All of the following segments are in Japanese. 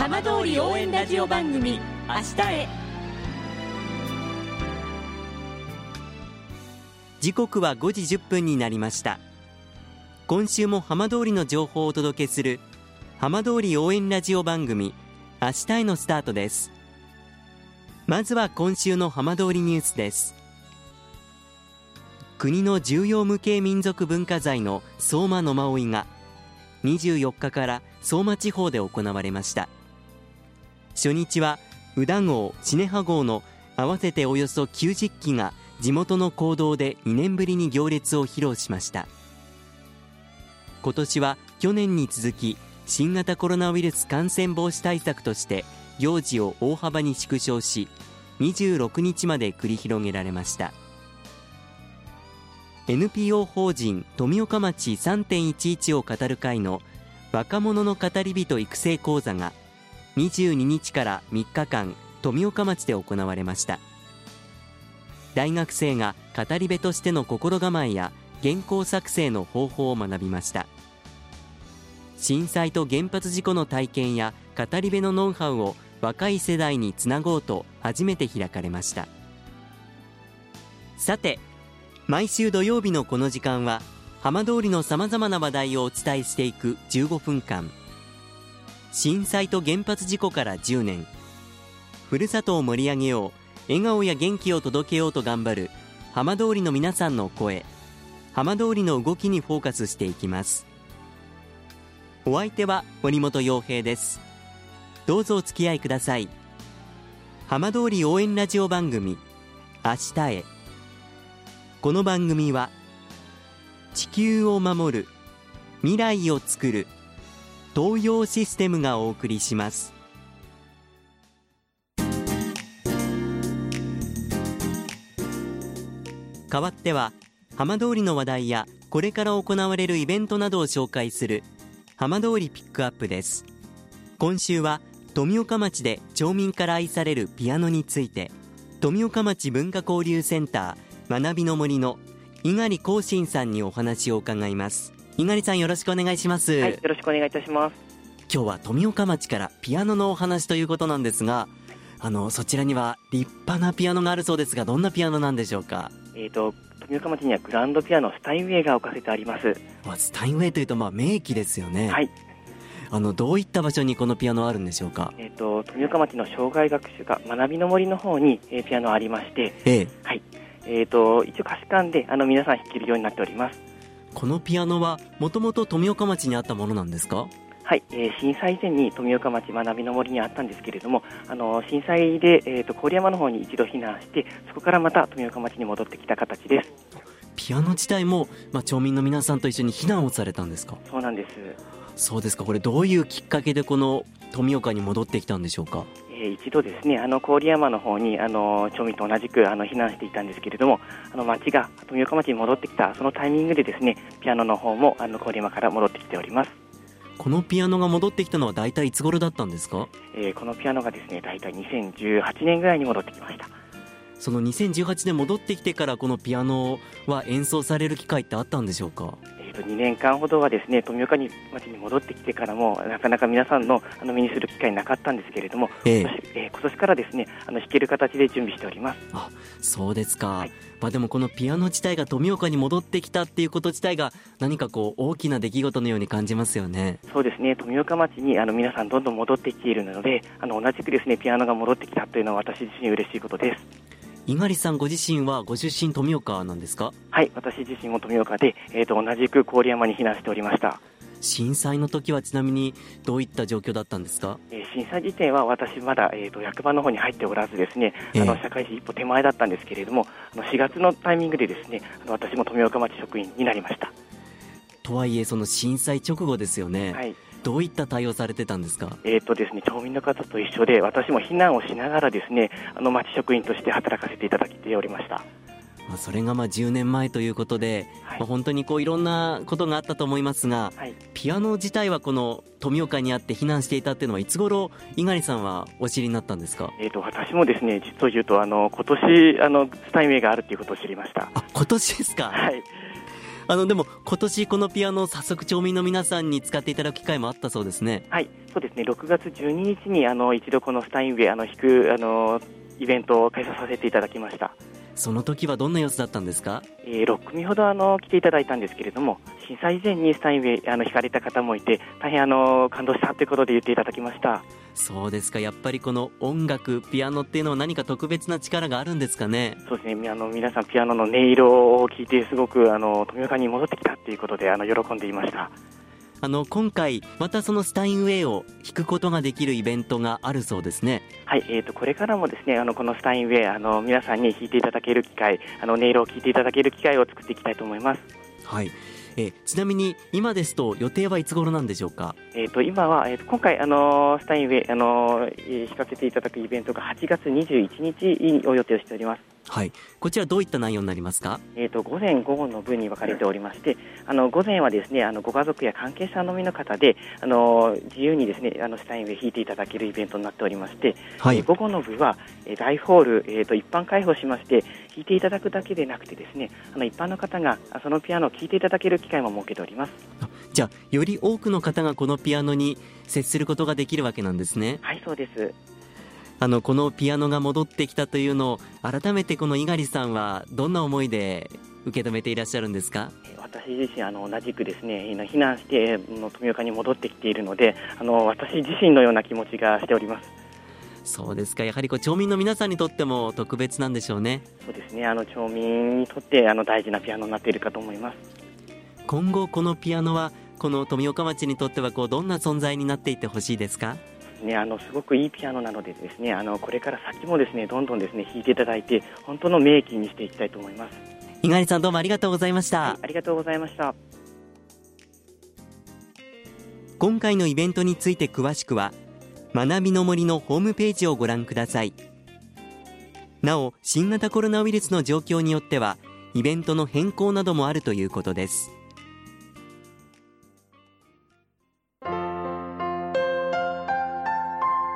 浜通り応援ラジオ番組明日へ。時刻は5時1分になりました。今週も浜通りの情報をお届けする浜通り応援ラジオ番組明日へのスタートです。まずは今週の浜通りニュースです。国の重要無形民族文化財の相馬野馬追が24日から相馬地方で行われました。初日は宇田号、知葉号の合わせておよそ90機が地元の公道で2年ぶりに行列を披露しました。今年は去年に続き新型コロナウイルス感染防止対策として行事を大幅に縮小し26日まで繰り広げられました。NPO 法人富岡町3.11を語る会の若者の語り人育成講座が22日から3日間富岡町で行われました。大学生が語り部としての心構えや原稿作成の方法を学びました。震災と原発事故の体験や語り部のノウハウを若い世代につなごうと初めて開かれました。さて毎週土曜日のこの時間は浜通りのさまざまな話題をお伝えしていく15分間。震災と原発事故から10年。ふるさとを盛り上げよう。笑顔や元気を届けようと頑張る。浜通りの皆さんの声。浜通りの動きにフォーカスしていきます。お相手は森本洋平です。どうぞお付き合いください。浜通り応援ラジオ番組明日へ。この番組は地球を守る未来をつくる東洋システムがお送りします。代わっては浜通りの話題やこれから行われるイベントなどを紹介する浜通りピックアップです。今週は富岡町で町民から愛されるピアノについて富岡町文化交流センター学びの森の猪狩光信さんにお話を伺います。猪狩さんよろしくお願いします、はい、よろしくお願いいたします。今日は富岡町からピアノのお話ということなんですがあのそちらには立派なピアノがあるそうですがどんなピアノなんでしょうか？えーと、富岡町にはグランドピアノスタインウェイが置かせてあります。まあ、スタインウェイというとまあ名機ですよね。はい。あのどういった場所にこのピアノあるんでしょうか？えーと、富岡町の障害学習課学びの森の方に、えー、ピアノありまして、ええ。はい。えー、と一応貸し館であの皆さん弾けるようになっておりますこのピアノはもともと富岡町にあったものなんですか？はい、えー震災前に富岡町学びの森にあったんですけれどもあの震災で、えー、と郡山の方に一度避難してそこからまた富岡町に戻ってきた形です。ピアノ自体も、まあ、町民の皆さんと一緒に避難をされたんですか？そうなんです。そうですか。これどういうきっかけでこの富岡に戻ってきたんでしょうか？えー一度ですね、あの郡山の方にあの町民と同じくあの避難していたんですけれども、あの町が富岡町に戻ってきたそのタイミングでですね、ピアノの方もあの郡山から戻ってきております。このピアノが戻ってきたのは大体いつ頃だったんですか？えーこのピアノがですね、大体2018年ぐらいに戻ってきました。その2018年戻ってきてからこのピアノは演奏される機会ってあったんでしょうか？えーと2年間ほどはですね、富岡に町に戻ってきてからもなかなか皆さんのあの目にする機会なかったんですけれども、ええ。今年えー今年からですね、あの弾ける形で準備しております。そうですか、はい。まあでもこのピアノ自体が富岡に戻ってきたっていうこと自体が何かこう大きな出来事のように感じますよね。そうですね、富岡町にあの皆さんどんどん戻ってきているので、あの同じくですね、ピアノが戻ってきたというのは私自身嬉しいことです。猪狩さんご自身はご出身富岡なんですか？はい、私自身も富岡で、えー、と同じく郡山に避難しておりました、震災の時はちなみにどういった状況だったんですか？えー震災時点は私まだ、えー、と役場の方に入っておらずですね、ええ。あの社会人一歩手前だったんですけれどもあの4月のタイミングでですねあの私も富岡町職員になりました、とはいえその震災直後ですよね、はいどういった対応されてたんですか？えーとですね、町民の方と一緒で私も避難をしながらですねあの町職員として働かせていただいておりました。まあ、それがまあ10年前ということで、はい。まあ、本当にこういろんなことがあったと思いますが、はい。ピアノ自体はこの富岡にあって避難していたっていうのはいつ頃猪狩さんはお知りになったんですか？えー、と私もですね実を言うとあの今年あのスタインウェイがあるということを知りました。あ今年ですか、はいあのでも今年このピアノ早速町民の皆さんに使っていただく機会もあったそうですね。はいそうですね。6月12日にあの一度このスタインウェイあの弾くあのイベントを開催させていただきました。その時はどんな様子だったんですか、えー、6組ほどあの来ていただいたんですけれども震災以前にスタインウェイあの弾かれた方もいて大変あの感動したということで言っていただきました。そうですか。やっぱりこの音楽ピアノっていうのは何か特別な力があるんですかね？そうですね。あの皆さんピアノの音色を聞いてすごくあの富岡に戻ってきたということであの喜んでいましたあの今回、またそのスタインウェイを弾くことができるイベントがあるそうですね。はい、えーと、これからもですねあのこのスタインウェイあの皆さんに弾いていただける機会、あの音色を聞いていただける機会を作っていきたいと思います。はいえちなみに今ですと予定はいつ頃なんでしょうか、えーと、今は、えーと、今回、あのスタインウェイ、あのー、弾かせていただくイベントが8月21日を予定しております。はい、こちらどういった内容になりますか、えーと、午前、午後の部に分かれておりましてあの午前はですねあのご家族や関係者のみの方であの自由にですねあのスタインウェイ弾いていただけるイベントになっておりまして、はい、えー、午後の部は、えー、大ホール、えーと、一般開放しまして弾いていただくだけでなくてですねあの一般の方がそのピアノを聴いていただける機会も設けております。じゃあより多くの方がこのピアノに接することができるわけなんですね。はいそうですあのこのピアノが戻ってきたというのを改めてこの猪狩さんはどんな思いで受け止めていらっしゃるんですか？私自身あの同じくですね避難して富岡に戻ってきているのであの私自身のような気持ちがしております。そうですか。やはりこう町民の皆さんにとっても特別なんでしょうね。そうですね。あの町民にとってあの大事なピアノになっているかと思います。今後このピアノはこの富岡町にとってはこうどんな存在になっていってほしいですか？ね、あのすごくいいピアノなのでですねあのこれから先もですねどんどんですね弾いていただいて本当の名機にしていきたいと思います。猪狩さんどうもありがとうございました、はい、ありがとうございました。今回のイベントについて詳しくは学びの森のホームページをご覧ください。なお新型コロナウイルスの状況によってはイベントの変更などもあるということです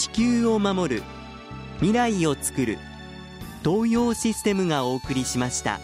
地球を守る未来をつくる東洋システムがお送りしました。